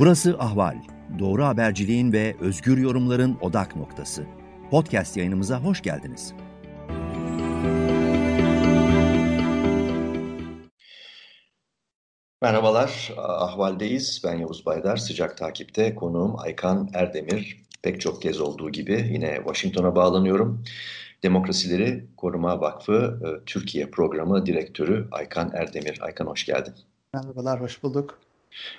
Burası Ahval. Doğru haberciliğin ve özgür yorumların odak noktası. Podcast yayınımıza hoş geldiniz. Merhabalar, Ahval'deyiz. Ben Yavuz Baydar. Sıcak takipte konuğum Aykan Erdemir. Pek çok kez olduğu gibi yine Washington'a bağlanıyorum. Demokrasileri Koruma Vakfı e, Türkiye Programı Direktörü Aykan Erdemir. Aykan hoş geldin. Merhabalar, hoş bulduk.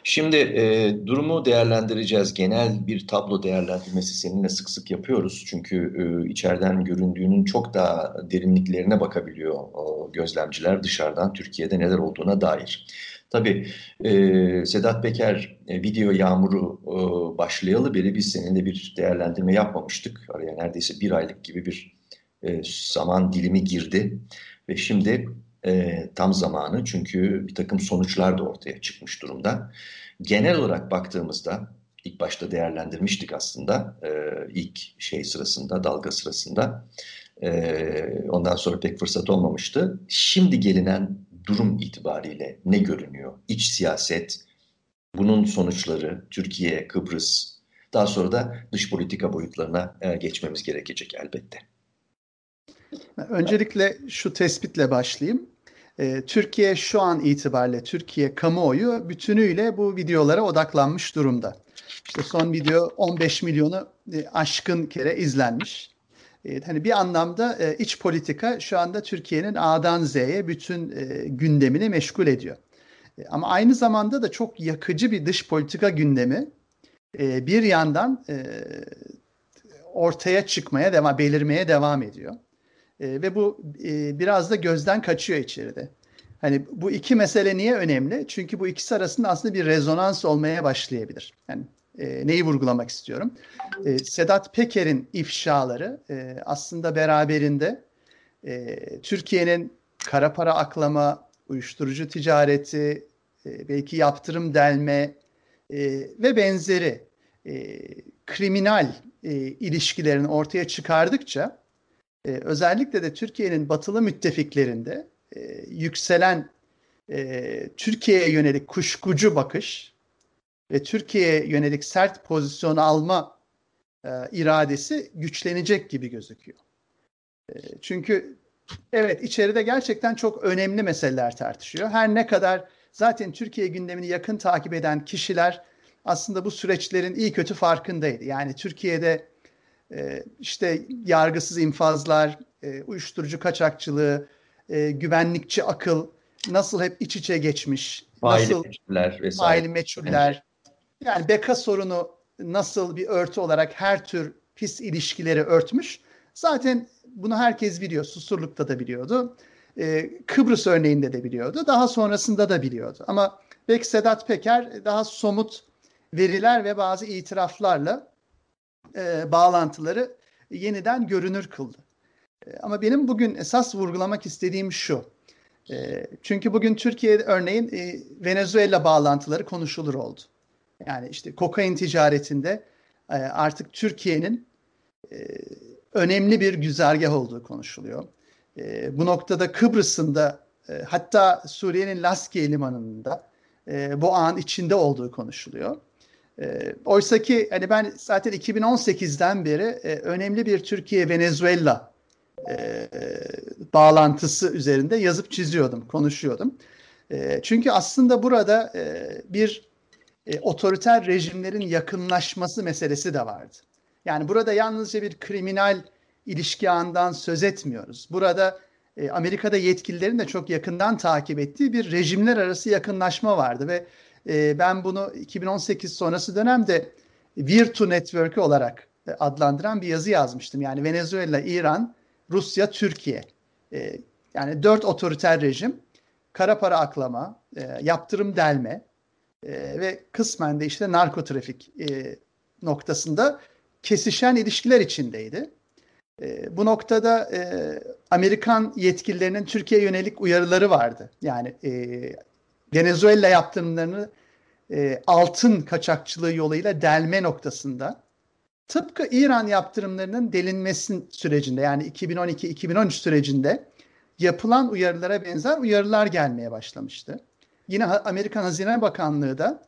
Şimdi e, durumu değerlendireceğiz. Genel bir tablo değerlendirmesi seninle sık sık yapıyoruz. Çünkü e, içeriden göründüğünün çok daha derinliklerine bakabiliyor o gözlemciler dışarıdan Türkiye'de neler olduğuna dair. Tabii e, Sedat Peker e, video yağmuru e, başlayalı beri biz seninle bir değerlendirme yapmamıştık. Araya neredeyse bir aylık gibi bir e, zaman dilimi girdi. Ve şimdi e, tam zamanı çünkü bir takım sonuçlar da ortaya çıkmış durumda. Genel olarak baktığımızda ilk başta değerlendirmiştik aslında e, ilk şey sırasında, dalga sırasında. E, ondan sonra pek fırsat olmamıştı. Şimdi gelinen durum itibariyle ne görünüyor? İç siyaset, bunun sonuçları, Türkiye, Kıbrıs, daha sonra da dış politika boyutlarına e, geçmemiz gerekecek elbette. Öncelikle şu tespitle başlayayım. Ee, Türkiye şu an itibariyle Türkiye kamuoyu bütünüyle bu videolara odaklanmış durumda. İşte son video 15 milyonu e, aşkın kere izlenmiş. E, hani bir anlamda e, iç politika şu anda Türkiye'nin A'dan Z'ye bütün e, gündemini meşgul ediyor. Ama aynı zamanda da çok yakıcı bir dış politika gündemi bir yandan ortaya çıkmaya devam, belirmeye devam ediyor. E, ve bu e, biraz da gözden kaçıyor içeride. Hani bu iki mesele niye önemli? Çünkü bu ikisi arasında aslında bir rezonans olmaya başlayabilir. Yani e, neyi vurgulamak istiyorum? E, Sedat Peker'in ifşaları e, aslında beraberinde e, Türkiye'nin kara para aklama, uyuşturucu ticareti, e, belki yaptırım delme e, ve benzeri e, kriminal e, ilişkilerini ortaya çıkardıkça e, özellikle de Türkiye'nin batılı müttefiklerinde e, yükselen e, Türkiye'ye yönelik kuşkucu bakış ve Türkiye'ye yönelik sert pozisyon alma e, iradesi güçlenecek gibi gözüküyor. E, çünkü evet içeride gerçekten çok önemli meseleler tartışıyor. Her ne kadar zaten Türkiye gündemini yakın takip eden kişiler aslında bu süreçlerin iyi kötü farkındaydı. Yani Türkiye'de e, işte yargısız infazlar, e, uyuşturucu kaçakçılığı, e, güvenlikçi akıl nasıl hep iç içe geçmiş. Faili nasıl, meçhuller vesaire. Faili meçhuller. Yani beka sorunu nasıl bir örtü olarak her tür pis ilişkileri örtmüş. Zaten bunu herkes biliyor. Susurluk'ta da biliyordu. Ee, Kıbrıs örneğinde de biliyordu. Daha sonrasında da biliyordu. Ama belki Sedat Peker daha somut veriler ve bazı itiraflarla e, bağlantıları yeniden görünür kıldı. E, ama benim bugün esas vurgulamak istediğim şu. E, çünkü bugün Türkiye'de örneğin e, Venezuela bağlantıları konuşulur oldu. Yani işte kokain ticaretinde e, artık Türkiye'nin e, önemli bir güzergah olduğu konuşuluyor. E, bu noktada Kıbrıs'ın da e, hatta Suriye'nin Laskiye limanında e, bu an içinde olduğu konuşuluyor. E, Oysa ki hani ben zaten 2018'den beri e, önemli bir Türkiye-Venezuela e, bağlantısı üzerinde yazıp çiziyordum, konuşuyordum. E, çünkü aslında burada e, bir e, otoriter rejimlerin yakınlaşması meselesi de vardı. Yani burada yalnızca bir kriminal ilişki ağından söz etmiyoruz. Burada e, Amerika'da yetkililerin de çok yakından takip ettiği bir rejimler arası yakınlaşma vardı ve e, ben bunu 2018 sonrası dönemde Virtu Network'ü olarak e, adlandıran bir yazı yazmıştım. Yani Venezuela, İran, Rusya, Türkiye. E, yani dört otoriter rejim, kara para aklama, e, yaptırım delme e, ve kısmen de işte narkotrafik e, noktasında kesişen ilişkiler içindeydi. Bu noktada e, Amerikan yetkililerinin Türkiye yönelik uyarıları vardı. Yani e, Venezuela yaptırımlarını e, altın kaçakçılığı yoluyla delme noktasında tıpkı İran yaptırımlarının delinmesi sürecinde yani 2012-2013 sürecinde yapılan uyarılara benzer uyarılar gelmeye başlamıştı. Yine Amerikan Hazine Bakanlığı da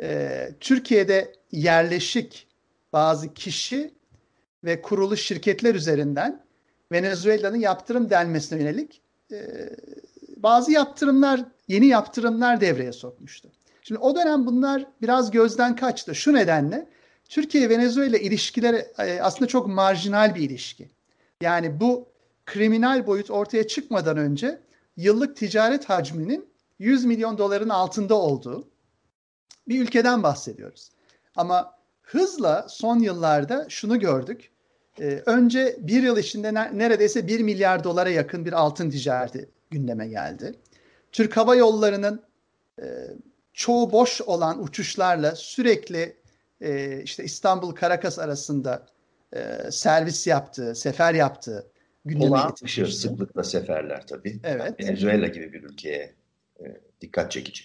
e, Türkiye'de yerleşik bazı kişi ve kuruluş şirketler üzerinden Venezuela'nın yaptırım delmesine yönelik e, bazı yaptırımlar, yeni yaptırımlar devreye sokmuştu. Şimdi o dönem bunlar biraz gözden kaçtı. Şu nedenle Türkiye-Venezuela ilişkileri e, aslında çok marjinal bir ilişki. Yani bu kriminal boyut ortaya çıkmadan önce yıllık ticaret hacminin 100 milyon doların altında olduğu bir ülkeden bahsediyoruz. Ama hızla son yıllarda şunu gördük. Ee, önce bir yıl içinde neredeyse 1 milyar dolara yakın bir altın ticareti gündeme geldi. Türk Hava Yolları'nın e, çoğu boş olan uçuşlarla sürekli e, işte İstanbul Karakas arasında e, servis yaptığı, sefer yaptığı gündeme Olağan dışı sıklıkla seferler tabii. Evet. Venezuela gibi bir ülkeye e, dikkat çekici.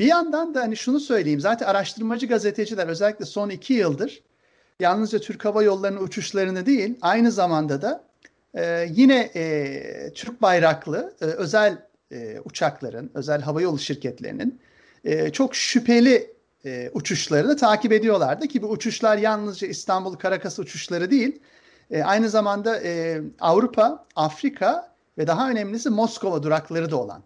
Bir yandan da hani şunu söyleyeyim. Zaten araştırmacı gazeteciler özellikle son iki yıldır yalnızca Türk Hava Yolları'nın uçuşlarını değil aynı zamanda da e, yine e, Türk bayraklı e, özel e, uçakların, özel havayolu şirketlerinin e, çok şüpheli e, uçuşlarını takip ediyorlardı ki bu uçuşlar yalnızca İstanbul Karakas uçuşları değil, e, aynı zamanda e, Avrupa, Afrika ve daha önemlisi Moskova durakları da olan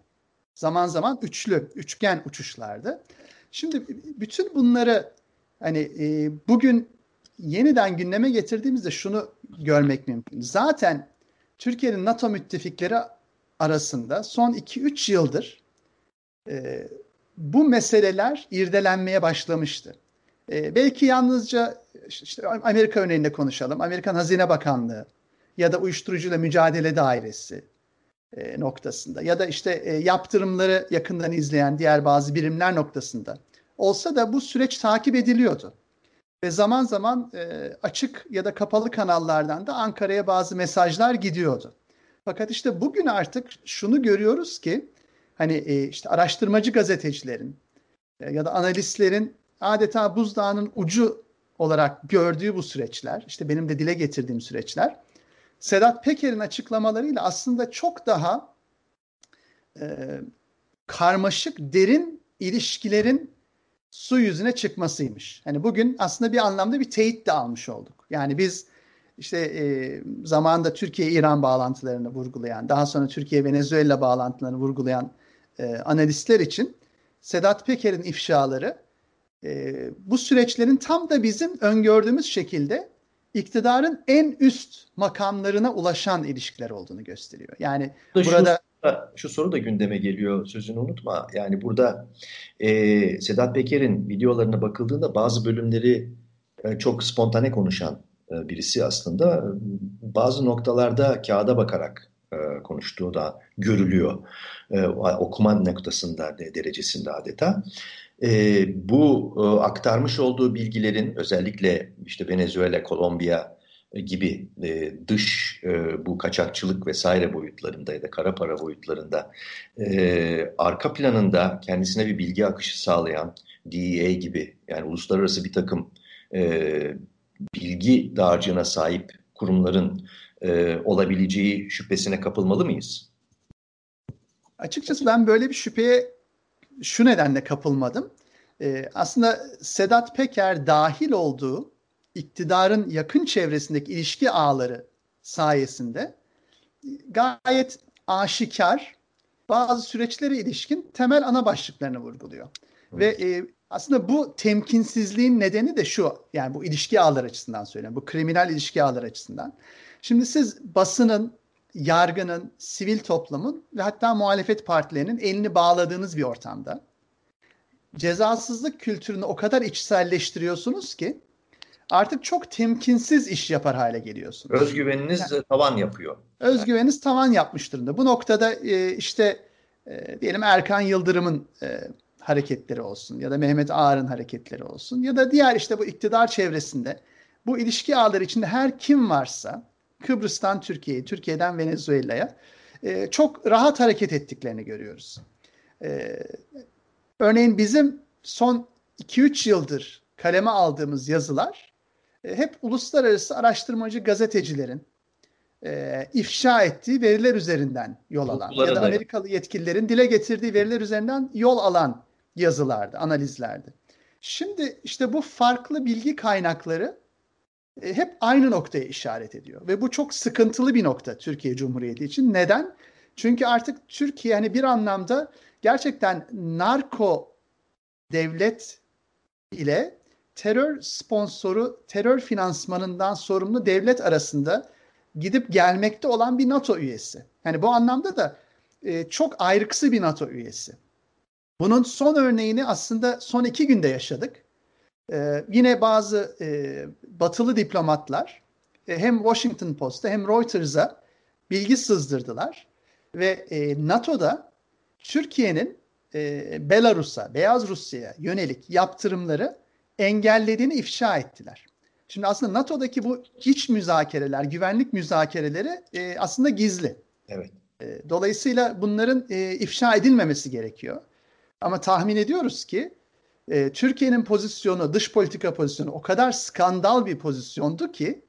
zaman zaman üçlü, üçgen uçuşlardı. Şimdi bütün bunları hani e, bugün yeniden gündeme getirdiğimizde şunu görmek mümkün. Zaten Türkiye'nin NATO müttefikleri arasında son 2-3 yıldır e, bu meseleler irdelenmeye başlamıştı. E, belki yalnızca işte Amerika örneğinde konuşalım. Amerikan Hazine Bakanlığı ya da Uyuşturucuyla Mücadele Dairesi e, noktasında ya da işte e, yaptırımları yakından izleyen diğer bazı birimler noktasında olsa da bu süreç takip ediliyordu. Ve zaman zaman e, açık ya da kapalı kanallardan da Ankara'ya bazı mesajlar gidiyordu. Fakat işte bugün artık şunu görüyoruz ki hani e, işte araştırmacı gazetecilerin e, ya da analistlerin adeta buzdağının ucu olarak gördüğü bu süreçler, işte benim de dile getirdiğim süreçler, Sedat Peker'in açıklamalarıyla aslında çok daha e, karmaşık, derin ilişkilerin su yüzüne çıkmasıymış. Hani bugün aslında bir anlamda bir teyit de almış olduk. Yani biz işte e, zamanında Türkiye-İran bağlantılarını vurgulayan, daha sonra Türkiye-Venezuela bağlantılarını vurgulayan e, analistler için Sedat Peker'in ifşaları e, bu süreçlerin tam da bizim öngördüğümüz şekilde iktidarın en üst makamlarına ulaşan ilişkiler olduğunu gösteriyor. Yani şu, burada şu soru da gündeme geliyor sözünü unutma. Yani burada e, Sedat Peker'in videolarına bakıldığında bazı bölümleri e, çok spontane konuşan e, birisi aslında. Bazı noktalarda kağıda bakarak e, konuştuğu da görülüyor. E, okuma noktasında de, derecesinde adeta. E, bu e, aktarmış olduğu bilgilerin özellikle işte Venezuela, Kolombiya e, gibi e, dış e, bu kaçakçılık vesaire boyutlarında ya da kara para boyutlarında e, arka planında kendisine bir bilgi akışı sağlayan DEA gibi yani uluslararası bir takım e, bilgi dağarcığına sahip kurumların e, olabileceği şüphesine kapılmalı mıyız? Açıkçası ben böyle bir şüpheye şu nedenle kapılmadım. Ee, aslında Sedat Peker dahil olduğu iktidarın yakın çevresindeki ilişki ağları sayesinde gayet aşikar bazı süreçlere ilişkin temel ana başlıklarını vurguluyor. Evet. Ve e, aslında bu temkinsizliğin nedeni de şu. Yani bu ilişki ağları açısından söylüyorum. Bu kriminal ilişki ağları açısından. Şimdi siz basının, yargının, sivil toplumun ve hatta muhalefet partilerinin elini bağladığınız bir ortamda cezasızlık kültürünü o kadar içselleştiriyorsunuz ki artık çok temkinsiz iş yapar hale geliyorsunuz. Özgüveniniz yani, tavan yapıyor. Özgüveniniz tavan yapmış durumda. Bu noktada e, işte e, diyelim Erkan Yıldırım'ın e, hareketleri olsun ya da Mehmet Ağar'ın hareketleri olsun ya da diğer işte bu iktidar çevresinde bu ilişki ağları içinde her kim varsa Kıbrıs'tan Türkiye'ye, Türkiye'den Venezuela'ya e, çok rahat hareket ettiklerini görüyoruz. E, örneğin bizim son 2-3 yıldır kaleme aldığımız yazılar e, hep uluslararası araştırmacı gazetecilerin e, ifşa ettiği veriler üzerinden yol alan ya da Amerikalı yetkililerin dile getirdiği veriler üzerinden yol alan yazılardı, analizlerdi. Şimdi işte bu farklı bilgi kaynakları e, hep aynı noktaya işaret ediyor. Ve bu çok sıkıntılı bir nokta Türkiye Cumhuriyeti için. Neden? Çünkü artık Türkiye hani bir anlamda gerçekten narko devlet ile terör sponsoru, terör finansmanından sorumlu devlet arasında gidip gelmekte olan bir NATO üyesi. Yani bu anlamda da e, çok ayrıksı bir NATO üyesi. Bunun son örneğini aslında son iki günde yaşadık. E, yine bazı e, batılı diplomatlar e, hem Washington Post'a hem Reuters'a bilgi sızdırdılar. Ve e, NATO'da Türkiye'nin e, Belarus'a, Beyaz Rusya'ya yönelik yaptırımları engellediğini ifşa ettiler. Şimdi aslında NATO'daki bu iç müzakereler, güvenlik müzakereleri e, aslında gizli. Evet. E, dolayısıyla bunların e, ifşa edilmemesi gerekiyor. Ama tahmin ediyoruz ki e, Türkiye'nin pozisyonu, dış politika pozisyonu o kadar skandal bir pozisyondu ki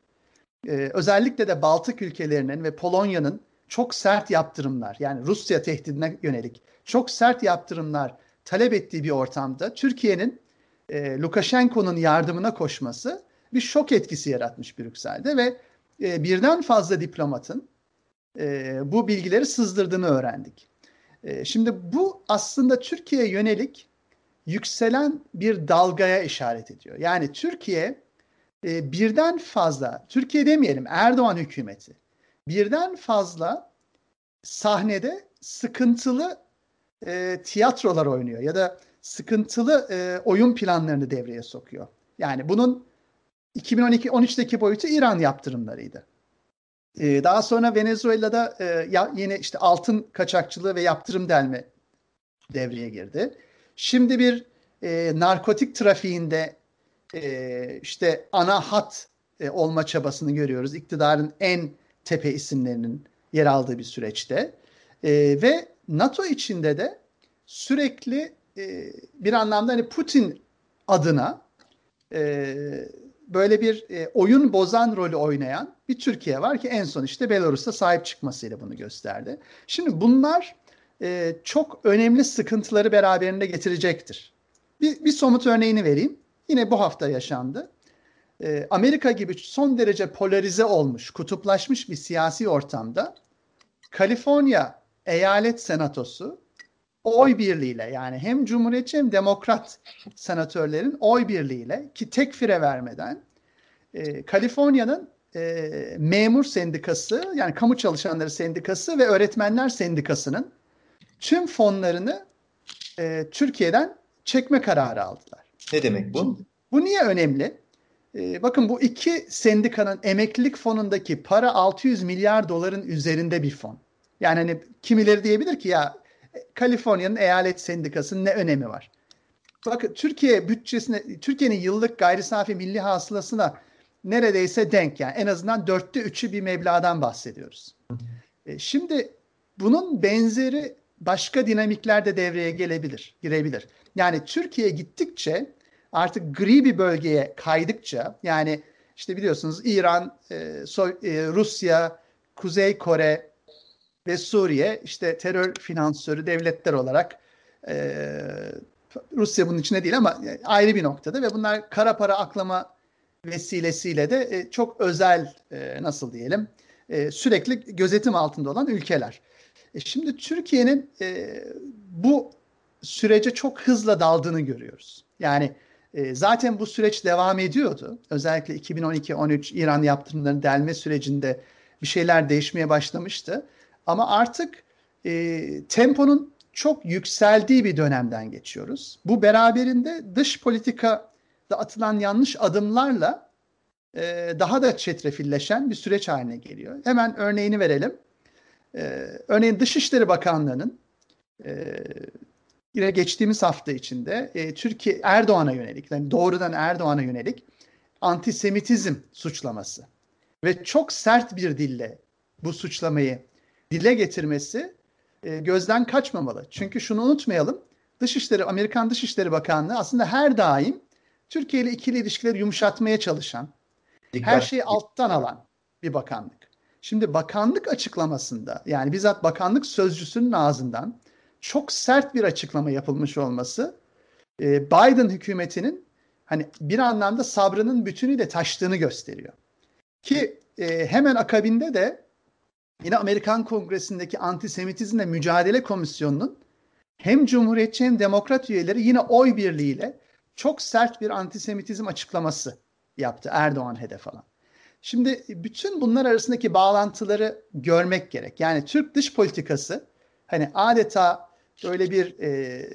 e, özellikle de Baltık ülkelerinin ve Polonya'nın çok sert yaptırımlar yani Rusya tehdidine yönelik çok sert yaptırımlar talep ettiği bir ortamda Türkiye'nin e, Lukashenko'nun yardımına koşması bir şok etkisi yaratmış Brüksel'de ve e, birden fazla diplomatın e, bu bilgileri sızdırdığını öğrendik. E, şimdi bu aslında Türkiye'ye yönelik yükselen bir dalgaya işaret ediyor. Yani Türkiye e, birden fazla, Türkiye demeyelim Erdoğan hükümeti, birden fazla sahnede sıkıntılı e, tiyatrolar oynuyor ya da sıkıntılı e, oyun planlarını devreye sokuyor. Yani bunun 2012-13'teki boyutu İran yaptırımlarıydı. E, daha sonra Venezuela'da e, ya, yine işte altın kaçakçılığı ve yaptırım delme devreye girdi. Şimdi bir e, narkotik trafiğinde e, işte ana hat e, olma çabasını görüyoruz. İktidarın en tepe isimlerinin yer aldığı bir süreçte. E, ve NATO içinde de sürekli e, bir anlamda hani Putin adına e, böyle bir e, oyun bozan rolü oynayan bir Türkiye var ki en son işte Belarus'a sahip çıkmasıyla bunu gösterdi. Şimdi bunlar e, çok önemli sıkıntıları beraberinde getirecektir. Bir, bir somut örneğini vereyim. Yine bu hafta yaşandı. E, Amerika gibi son derece polarize olmuş, kutuplaşmış bir siyasi ortamda Kaliforniya Eyalet Senatosu oy birliğiyle yani hem Cumhuriyetçi hem Demokrat senatörlerin oy birliğiyle ki tek fire vermeden e, Kaliforniya'nın e, memur sendikası yani kamu çalışanları sendikası ve öğretmenler sendikasının tüm fonlarını e, Türkiye'den çekme kararı aldılar. Ne demek bu? Bu niye önemli? E, bakın bu iki sendikanın emeklilik fonundaki para 600 milyar doların üzerinde bir fon. Yani hani kimileri diyebilir ki ya Kaliforniya'nın eyalet sendikasının ne önemi var? Bakın Türkiye bütçesine, Türkiye'nin yıllık gayri safi milli hasılasına neredeyse denk yani en azından dörtte üçü bir meblağdan bahsediyoruz. E, şimdi bunun benzeri başka dinamikler de devreye gelebilir, girebilir. Yani Türkiye gittikçe artık gri bir bölgeye kaydıkça yani işte biliyorsunuz İran, e, so, e, Rusya, Kuzey Kore ve Suriye işte terör finansörü devletler olarak e, Rusya bunun içinde değil ama ayrı bir noktada ve bunlar kara para aklama vesilesiyle de e, çok özel e, nasıl diyelim e, sürekli gözetim altında olan ülkeler. E, şimdi Türkiye'nin e, bu sürece çok hızla daldığını görüyoruz. Yani e, zaten bu süreç devam ediyordu. Özellikle 2012-13 İran yaptırımlarının delme sürecinde bir şeyler değişmeye başlamıştı. Ama artık e, temponun çok yükseldiği bir dönemden geçiyoruz. Bu beraberinde dış politikada atılan yanlış adımlarla e, daha da çetrefilleşen bir süreç haline geliyor. Hemen örneğini verelim. E, örneğin Dışişleri Bakanlığı'nın e, yine geçtiğimiz hafta içinde e, Türkiye Erdoğan'a yönelik, yani doğrudan Erdoğan'a yönelik antisemitizm suçlaması ve çok sert bir dille bu suçlamayı dile getirmesi e, gözden kaçmamalı. Çünkü şunu unutmayalım. Dışişleri Amerikan Dışişleri Bakanlığı aslında her daim Türkiye ile ikili ilişkileri yumuşatmaya çalışan, Dikkat. her şeyi alttan alan bir bakanlık. Şimdi bakanlık açıklamasında yani bizzat bakanlık sözcüsünün ağzından çok sert bir açıklama yapılmış olması e, Biden hükümetinin hani bir anlamda sabrının bütünüyle taştığını gösteriyor. Ki e, hemen akabinde de yine Amerikan Kongresi'ndeki antisemitizmle mücadele komisyonunun hem Cumhuriyetçi hem Demokrat üyeleri yine oy birliğiyle çok sert bir antisemitizm açıklaması yaptı Erdoğan hedef alan. Şimdi bütün bunlar arasındaki bağlantıları görmek gerek. Yani Türk dış politikası hani adeta böyle bir e,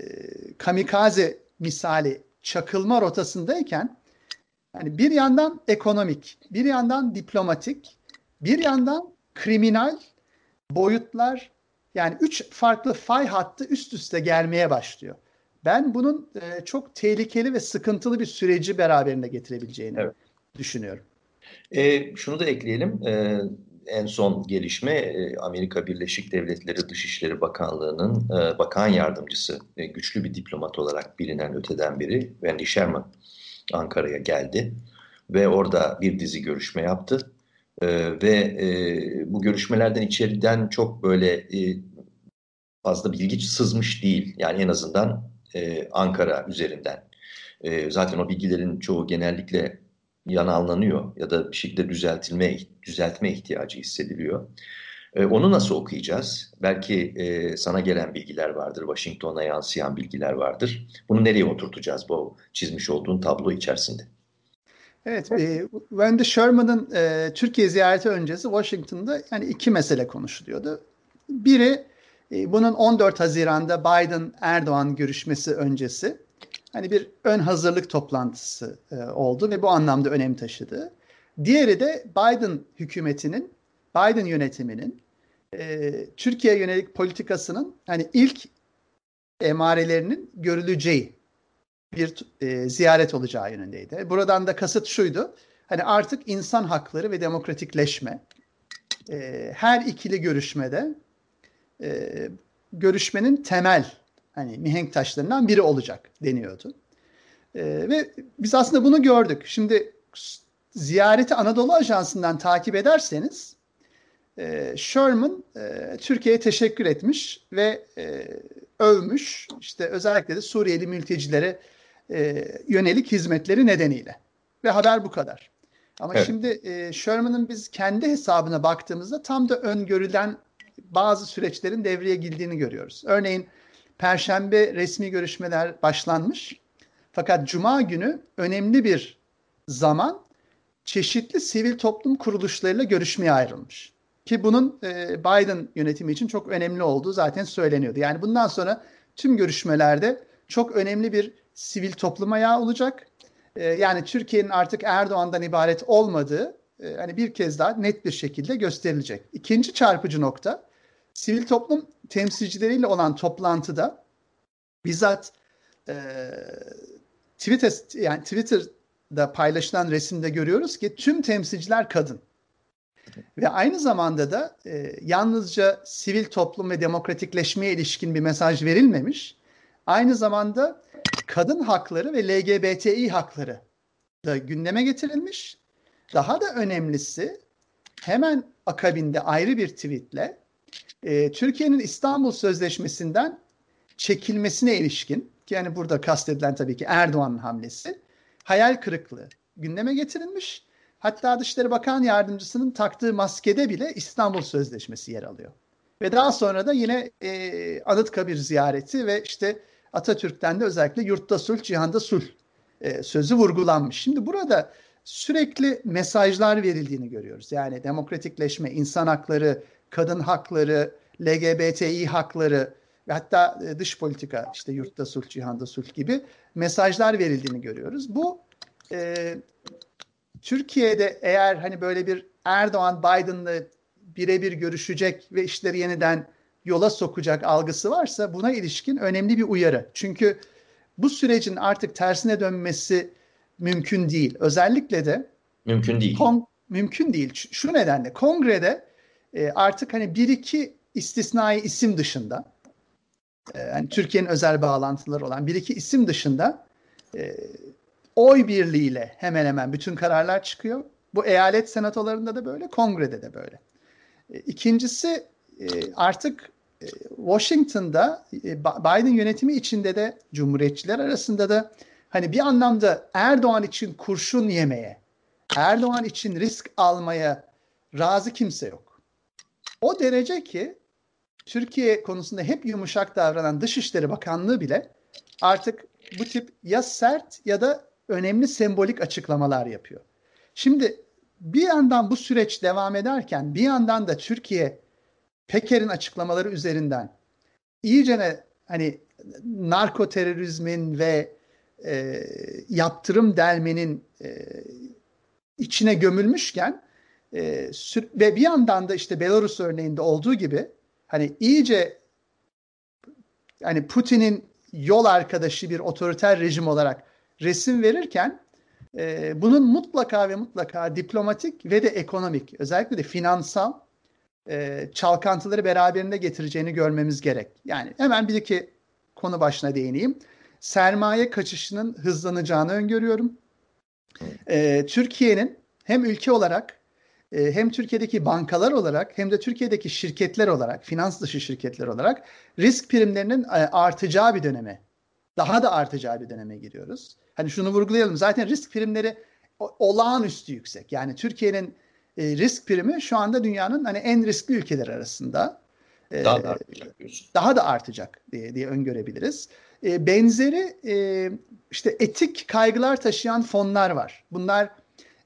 kamikaze misali çakılma rotasındayken yani bir yandan ekonomik, bir yandan diplomatik, bir yandan kriminal boyutlar yani üç farklı fay hattı üst üste gelmeye başlıyor. Ben bunun e, çok tehlikeli ve sıkıntılı bir süreci beraberinde getirebileceğini evet. düşünüyorum. E, şunu da ekleyelim. E, en son gelişme Amerika Birleşik Devletleri Dışişleri Bakanlığı'nın bakan yardımcısı, güçlü bir diplomat olarak bilinen öteden biri Wendy Sherman Ankara'ya geldi ve orada bir dizi görüşme yaptı. Ve bu görüşmelerden içeriden çok böyle fazla bilgi sızmış değil. Yani en azından Ankara üzerinden. Zaten o bilgilerin çoğu genellikle yananlanıyor ya da bir şekilde düzeltilme düzeltme ihtiyacı hissediliyor. E, onu nasıl okuyacağız? Belki e, sana gelen bilgiler vardır, Washington'a yansıyan bilgiler vardır. Bunu nereye oturtacağız bu çizmiş olduğun tablo içerisinde? Evet, e, Wendy Sherman'ın e, Türkiye ziyareti öncesi Washington'da yani iki mesele konuşuluyordu. Biri e, bunun 14 Haziran'da Biden-Erdoğan görüşmesi öncesi hani bir ön hazırlık toplantısı e, oldu ve bu anlamda önem taşıdı. Diğeri de Biden hükümetinin, Biden yönetiminin e, Türkiye yönelik politikasının hani ilk emarelerinin görüleceği bir e, ziyaret olacağı yönündeydi. Buradan da kasıt şuydu. Hani artık insan hakları ve demokratikleşme e, her ikili görüşmede e, görüşmenin temel hani mihenk taşlarından biri olacak deniyordu. E, ve biz aslında bunu gördük. Şimdi ziyareti Anadolu Ajansı'ndan takip ederseniz e, Sherman e, Türkiye'ye teşekkür etmiş ve e, övmüş. İşte özellikle de Suriyeli mültecilere e, yönelik hizmetleri nedeniyle. Ve haber bu kadar. Ama evet. şimdi e, Sherman'ın biz kendi hesabına baktığımızda tam da öngörülen bazı süreçlerin devreye girdiğini görüyoruz. Örneğin Perşembe resmi görüşmeler başlanmış. Fakat Cuma günü önemli bir zaman çeşitli sivil toplum kuruluşlarıyla görüşmeye ayrılmış. Ki bunun e, Biden yönetimi için çok önemli olduğu zaten söyleniyordu. Yani bundan sonra tüm görüşmelerde çok önemli bir sivil toplum ayağı olacak. E, yani Türkiye'nin artık Erdoğan'dan ibaret olmadığı e, hani bir kez daha net bir şekilde gösterilecek. İkinci çarpıcı nokta sivil toplum temsilcileriyle olan toplantıda bizzat e, Twitter yani Twitter'da paylaşılan resimde görüyoruz ki tüm temsilciler kadın. Ve aynı zamanda da e, yalnızca sivil toplum ve demokratikleşmeye ilişkin bir mesaj verilmemiş. Aynı zamanda kadın hakları ve LGBTİ hakları da gündeme getirilmiş. Daha da önemlisi hemen akabinde ayrı bir tweetle e, Türkiye'nin İstanbul Sözleşmesi'nden çekilmesine ilişkin ki yani burada kastedilen tabii ki Erdoğan'ın hamlesi hayal kırıklığı gündeme getirilmiş. Hatta Dışişleri Bakan Yardımcısının taktığı maskede bile İstanbul Sözleşmesi yer alıyor. Ve daha sonra da yine e, Anıtkabir ziyareti ve işte Atatürk'ten de özellikle yurtta sulh, cihanda sulh e, sözü vurgulanmış. Şimdi burada sürekli mesajlar verildiğini görüyoruz. Yani demokratikleşme, insan hakları, kadın hakları, LGBTİ hakları ve hatta e, dış politika işte yurtta sulh, cihanda sulh gibi mesajlar verildiğini görüyoruz. Bu e, Türkiye'de eğer hani böyle bir Erdoğan Biden'la birebir görüşecek ve işleri yeniden yola sokacak algısı varsa buna ilişkin önemli bir uyarı. Çünkü bu sürecin artık tersine dönmesi mümkün değil. Özellikle de mümkün değil. Kon, mümkün değil. Şu nedenle kongrede e, artık hani bir iki istisnai isim dışında e, yani Türkiye'nin özel bağlantıları olan bir iki isim dışında e, oy birliğiyle hemen hemen bütün kararlar çıkıyor. Bu eyalet senatolarında da böyle, kongrede de böyle. E, ikincisi e, artık Washington'da e, Biden yönetimi içinde de Cumhuriyetçiler arasında da hani bir anlamda Erdoğan için kurşun yemeye, Erdoğan için risk almaya razı kimse yok. O derece ki Türkiye konusunda hep yumuşak davranan Dışişleri Bakanlığı bile artık bu tip ya sert ya da önemli sembolik açıklamalar yapıyor. Şimdi bir yandan bu süreç devam ederken bir yandan da Türkiye Peker'in açıklamaları üzerinden iyicene hani narko terörizmin ve e, yaptırım delmenin e, içine gömülmüşken e, ve bir yandan da işte Belarus örneğinde olduğu gibi hani iyice hani Putin'in yol arkadaşı bir otoriter rejim olarak resim verirken e, bunun mutlaka ve mutlaka diplomatik ve de ekonomik özellikle de finansal e, çalkantıları beraberinde getireceğini görmemiz gerek. Yani hemen bir iki konu başına değineyim. Sermaye kaçışının hızlanacağını öngörüyorum. E, Türkiye'nin hem ülke olarak e, hem Türkiye'deki bankalar olarak hem de Türkiye'deki şirketler olarak, finans dışı şirketler olarak risk primlerinin e, artacağı bir döneme, daha da artacağı bir döneme giriyoruz. Hani şunu vurgulayalım. Zaten risk primleri olağanüstü yüksek. Yani Türkiye'nin e, risk primi şu anda dünyanın hani en riskli ülkeler arasında. E, daha da artacak diyorsun. Daha da artacak diye, diye öngörebiliriz. E, benzeri e, işte etik kaygılar taşıyan fonlar var. Bunlar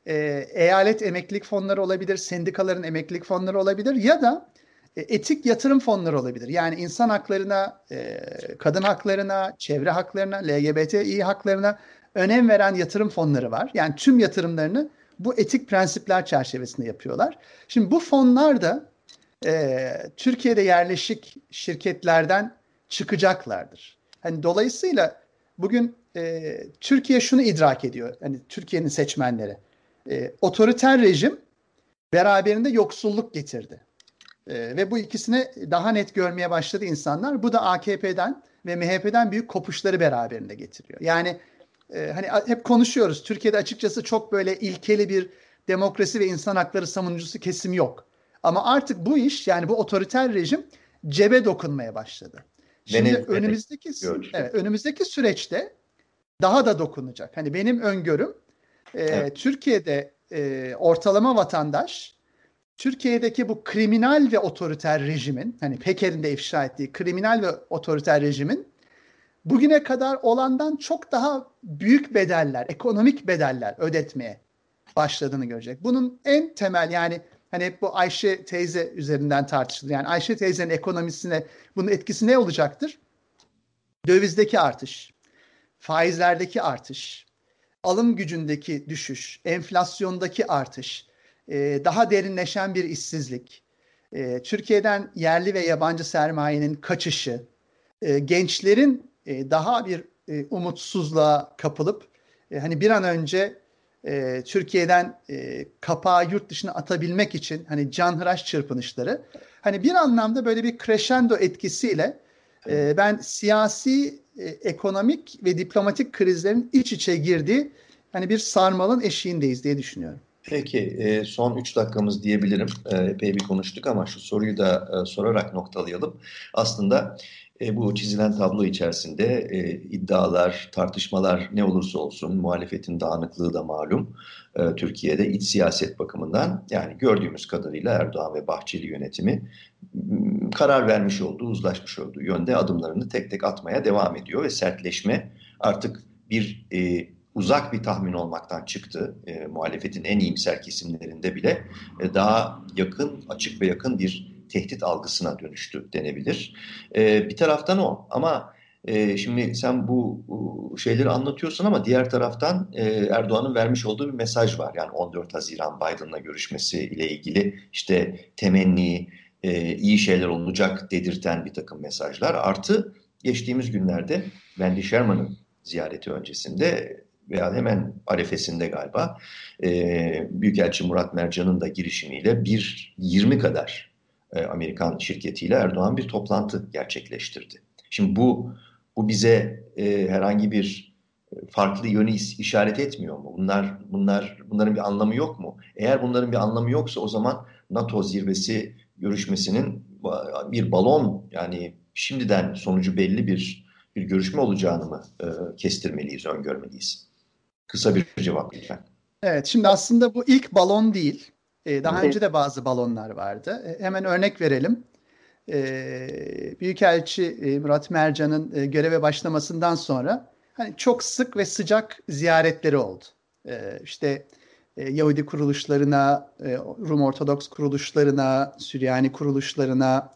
e, eyalet emeklilik fonları olabilir, sendikaların emeklilik fonları olabilir ya da e, etik yatırım fonları olabilir. Yani insan haklarına, e, kadın haklarına, çevre haklarına, LGBTİ haklarına önem veren yatırım fonları var. Yani tüm yatırımlarını bu etik prensipler çerçevesinde yapıyorlar. Şimdi bu fonlar da e, Türkiye'de yerleşik şirketlerden çıkacaklardır. Hani dolayısıyla bugün e, Türkiye şunu idrak ediyor. Hani Türkiye'nin seçmenleri. E, otoriter rejim beraberinde yoksulluk getirdi. E, ve bu ikisini daha net görmeye başladı insanlar. Bu da AKP'den ve MHP'den büyük kopuşları beraberinde getiriyor. Yani e, hani hep konuşuyoruz. Türkiye'de açıkçası çok böyle ilkeli bir demokrasi ve insan hakları savunucusu kesim yok. Ama artık bu iş yani bu otoriter rejim cebe dokunmaya başladı. Şimdi Benim, önümüzdeki evet, önümüzdeki süreçte daha da dokunacak. Hani benim öngörüm e, evet. Türkiye'de e, ortalama vatandaş Türkiye'deki bu kriminal ve otoriter rejimin hani Peker'in de ifşa ettiği kriminal ve otoriter rejimin bugüne kadar olandan çok daha büyük bedeller, ekonomik bedeller ödetmeye başladığını görecek. Bunun en temel yani hani hep bu Ayşe teyze üzerinden tartışılır. Yani Ayşe teyzenin ekonomisine bunun etkisi ne olacaktır? Dövizdeki artış, faizlerdeki artış, alım gücündeki düşüş, enflasyondaki artış, e, daha derinleşen bir işsizlik, e, Türkiye'den yerli ve yabancı sermayenin kaçışı, e, gençlerin e, daha bir e, umutsuzluğa kapılıp e, hani bir an önce e, Türkiye'den e, kapağı yurt dışına atabilmek için hani canhıraş çırpınışları hani bir anlamda böyle bir crescendo etkisiyle e, ben siyasi, e, ekonomik ve diplomatik krizlerin iç içe girdiği hani bir sarmalın eşiğindeyiz diye düşünüyorum. Peki e, son 3 dakikamız diyebilirim. E, epey bir konuştuk ama şu soruyu da e, sorarak noktalayalım. Aslında e, bu çizilen tablo içerisinde e, iddialar, tartışmalar ne olursa olsun muhalefetin dağınıklığı da malum e, Türkiye'de iç siyaset bakımından yani gördüğümüz kadarıyla Erdoğan ve Bahçeli yönetimi karar vermiş olduğu, uzlaşmış olduğu yönde adımlarını tek tek atmaya devam ediyor ve sertleşme artık bir e, uzak bir tahmin olmaktan çıktı. E, muhalefetin en iyimser kesimlerinde bile e, daha yakın, açık ve yakın bir tehdit algısına dönüştü denebilir. E, bir taraftan o ama e, şimdi sen bu, bu şeyleri anlatıyorsun ama diğer taraftan e, Erdoğan'ın vermiş olduğu bir mesaj var. Yani 14 Haziran Biden'la görüşmesi ile ilgili işte temenni, e, iyi şeyler olacak dedirten bir takım mesajlar. Artı geçtiğimiz günlerde Wendy Sherman'ın ziyareti öncesinde veya hemen arefesinde galiba e, Büyükelçi Murat Mercan'ın da girişimiyle bir 20 kadar e, Amerikan şirketiyle Erdoğan bir toplantı gerçekleştirdi. Şimdi bu bu bize e, herhangi bir farklı yönü işaret etmiyor mu? Bunlar bunlar bunların bir anlamı yok mu? Eğer bunların bir anlamı yoksa o zaman NATO zirvesi görüşmesinin bir balon yani şimdiden sonucu belli bir bir görüşme olacağını mı e, kestirmeliyiz, öngörmeliyiz? Kısa bir cevap lütfen. Evet, şimdi aslında bu ilk balon değil. Ee, daha önce de bazı balonlar vardı. Ee, hemen örnek verelim. Ee, Büyükelçi e, Murat Mercan'ın e, göreve başlamasından sonra hani çok sık ve sıcak ziyaretleri oldu. Ee, işte e, Yahudi kuruluşlarına, e, Rum Ortodoks kuruluşlarına, Süryani kuruluşlarına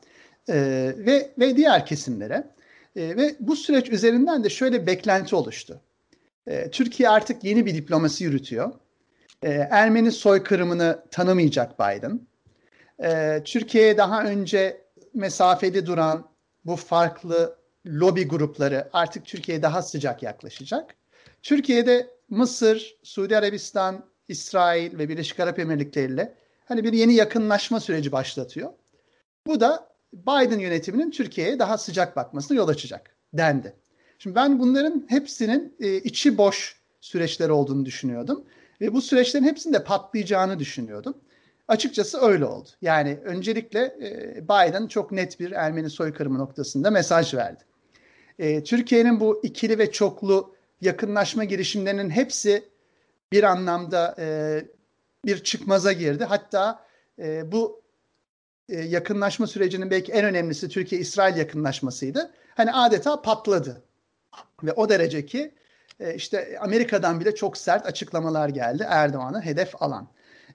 e, ve ve diğer kesimlere. E, ve bu süreç üzerinden de şöyle beklenti oluştu. E, Türkiye artık yeni bir diplomasi yürütüyor. E, Ermeni soykırımını tanımayacak Biden. E, Türkiye'ye daha önce mesafeli duran bu farklı lobi grupları artık Türkiye'ye daha sıcak yaklaşacak. Türkiye'de Mısır, Suudi Arabistan, İsrail ve Birleşik Arap Emirlikleri ile hani bir yeni yakınlaşma süreci başlatıyor. Bu da Biden yönetiminin Türkiye'ye daha sıcak bakmasına yol açacak dendi. Şimdi ben bunların hepsinin e, içi boş süreçler olduğunu düşünüyordum. Ve bu süreçlerin hepsinde patlayacağını düşünüyordum. Açıkçası öyle oldu. Yani öncelikle e, Biden çok net bir Ermeni soykırımı noktasında mesaj verdi. E, Türkiye'nin bu ikili ve çoklu yakınlaşma girişimlerinin hepsi bir anlamda e, bir çıkmaza girdi. Hatta bu yakınlaşma sürecinin belki en önemlisi Türkiye-İsrail yakınlaşmasıydı. Hani adeta patladı. Ve o derece ki e, işte Amerika'dan bile çok sert açıklamalar geldi Erdoğan'ı hedef alan.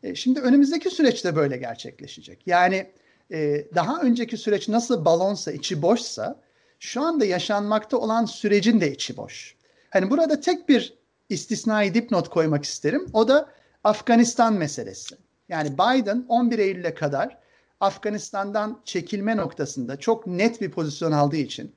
E, şimdi önümüzdeki süreç de böyle gerçekleşecek. Yani e, daha önceki süreç nasıl balonsa, içi boşsa şu anda yaşanmakta olan sürecin de içi boş. Hani burada tek bir istisnai dipnot koymak isterim. O da Afganistan meselesi. Yani Biden 11 Eylül'e kadar Afganistan'dan çekilme noktasında çok net bir pozisyon aldığı için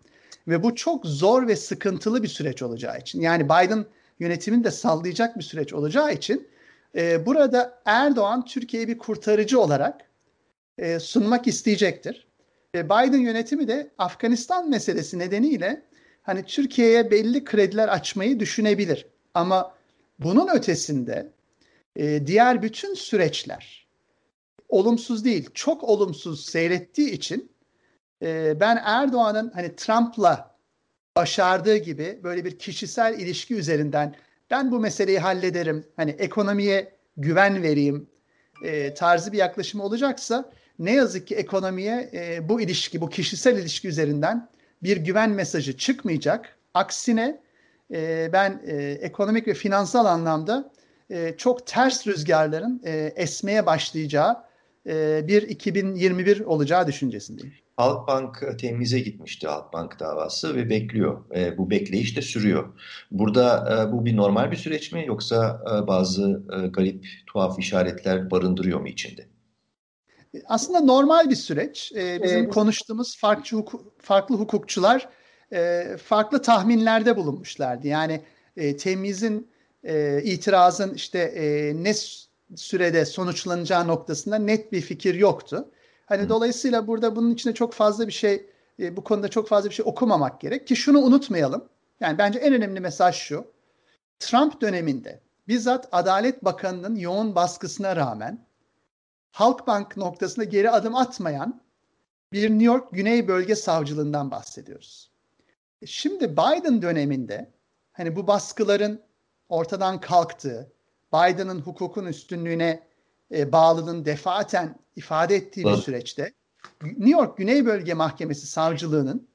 ve bu çok zor ve sıkıntılı bir süreç olacağı için yani Biden yönetimini de sallayacak bir süreç olacağı için e, burada Erdoğan Türkiye'yi bir kurtarıcı olarak e, sunmak isteyecektir. E, Biden yönetimi de Afganistan meselesi nedeniyle hani Türkiye'ye belli krediler açmayı düşünebilir. Ama bunun ötesinde e, diğer bütün süreçler olumsuz değil, çok olumsuz seyrettiği için e, ben Erdoğan'ın hani Trump'la başardığı gibi böyle bir kişisel ilişki üzerinden ben bu meseleyi hallederim, hani ekonomiye güven vereyim e, tarzı bir yaklaşım olacaksa ne yazık ki ekonomiye e, bu ilişki, bu kişisel ilişki üzerinden bir güven mesajı çıkmayacak. Aksine e, ben e, ekonomik ve finansal anlamda e, çok ters rüzgarların e, esmeye başlayacağı e, bir 2021 olacağı düşüncesindeyim. Halkbank temize gitmişti Halkbank davası ve bekliyor. E, bu bekleyiş de sürüyor. Burada e, bu bir normal bir süreç mi yoksa e, bazı e, garip, tuhaf işaretler barındırıyor mu içinde? Aslında normal bir süreç. E, bizim evet. konuştuğumuz farklı, hukuk, farklı hukukçular e, farklı tahminlerde bulunmuşlardı. Yani e, temizin, e, itirazın işte e, ne sürede sonuçlanacağı noktasında net bir fikir yoktu. Hani Hı. dolayısıyla burada bunun içinde çok fazla bir şey e, bu konuda çok fazla bir şey okumamak gerek ki şunu unutmayalım. Yani bence en önemli mesaj şu. Trump döneminde bizzat Adalet Bakanı'nın yoğun baskısına rağmen Halkbank noktasında geri adım atmayan bir New York Güney Bölge Savcılığından bahsediyoruz. E, şimdi Biden döneminde hani bu baskıların ortadan kalktığı, Biden'ın hukukun üstünlüğüne e, bağlılığını defaten ifade ettiği bir süreçte New York Güney Bölge Mahkemesi savcılığının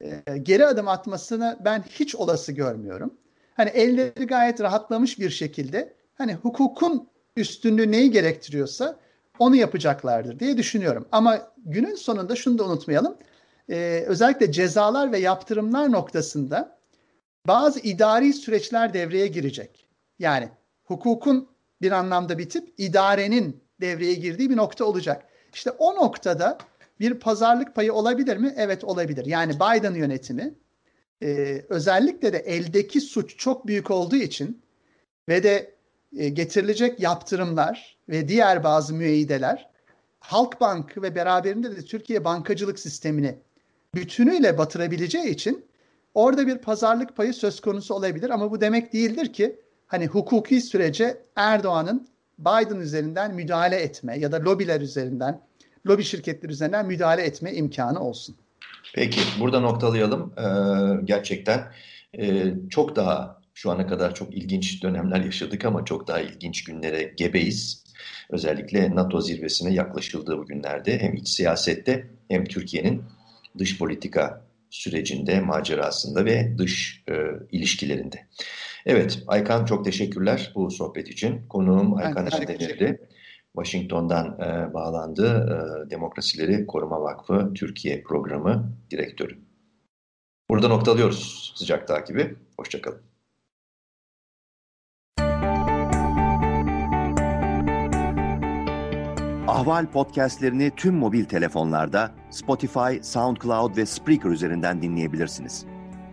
e, geri adım atmasını ben hiç olası görmüyorum. Hani elleri gayet rahatlamış bir şekilde hani hukukun üstünlüğü neyi gerektiriyorsa onu yapacaklardır diye düşünüyorum. Ama günün sonunda şunu da unutmayalım. E, özellikle cezalar ve yaptırımlar noktasında bazı idari süreçler devreye girecek. Yani hukukun bir anlamda bitip idarenin devreye girdiği bir nokta olacak. İşte o noktada bir pazarlık payı olabilir mi? Evet olabilir. Yani Biden yönetimi e, özellikle de eldeki suç çok büyük olduğu için ve de e, getirilecek yaptırımlar ve diğer bazı müeyyideler Halkbank ve beraberinde de Türkiye bankacılık sistemini bütünüyle batırabileceği için orada bir pazarlık payı söz konusu olabilir ama bu demek değildir ki hani hukuki sürece Erdoğan'ın Biden üzerinden müdahale etme ya da lobiler üzerinden lobi şirketleri üzerinden müdahale etme imkanı olsun. Peki burada noktalayalım. Ee, gerçekten e, çok daha şu ana kadar çok ilginç dönemler yaşadık ama çok daha ilginç günlere gebeyiz. Özellikle NATO zirvesine yaklaşıldığı bu günlerde hem iç siyasette hem Türkiye'nin dış politika sürecinde, macerasında ve dış e, ilişkilerinde. Evet, Aykan çok teşekkürler bu sohbet için. Konuğum Aykan Erdemir'di. Washington'dan e, bağlandı. E, Demokrasileri Koruma Vakfı Türkiye Programı Direktörü. Burada noktalıyoruz sıcak takibi. Hoşçakalın. Ahval podcastlerini tüm mobil telefonlarda Spotify, SoundCloud ve Spreaker üzerinden dinleyebilirsiniz.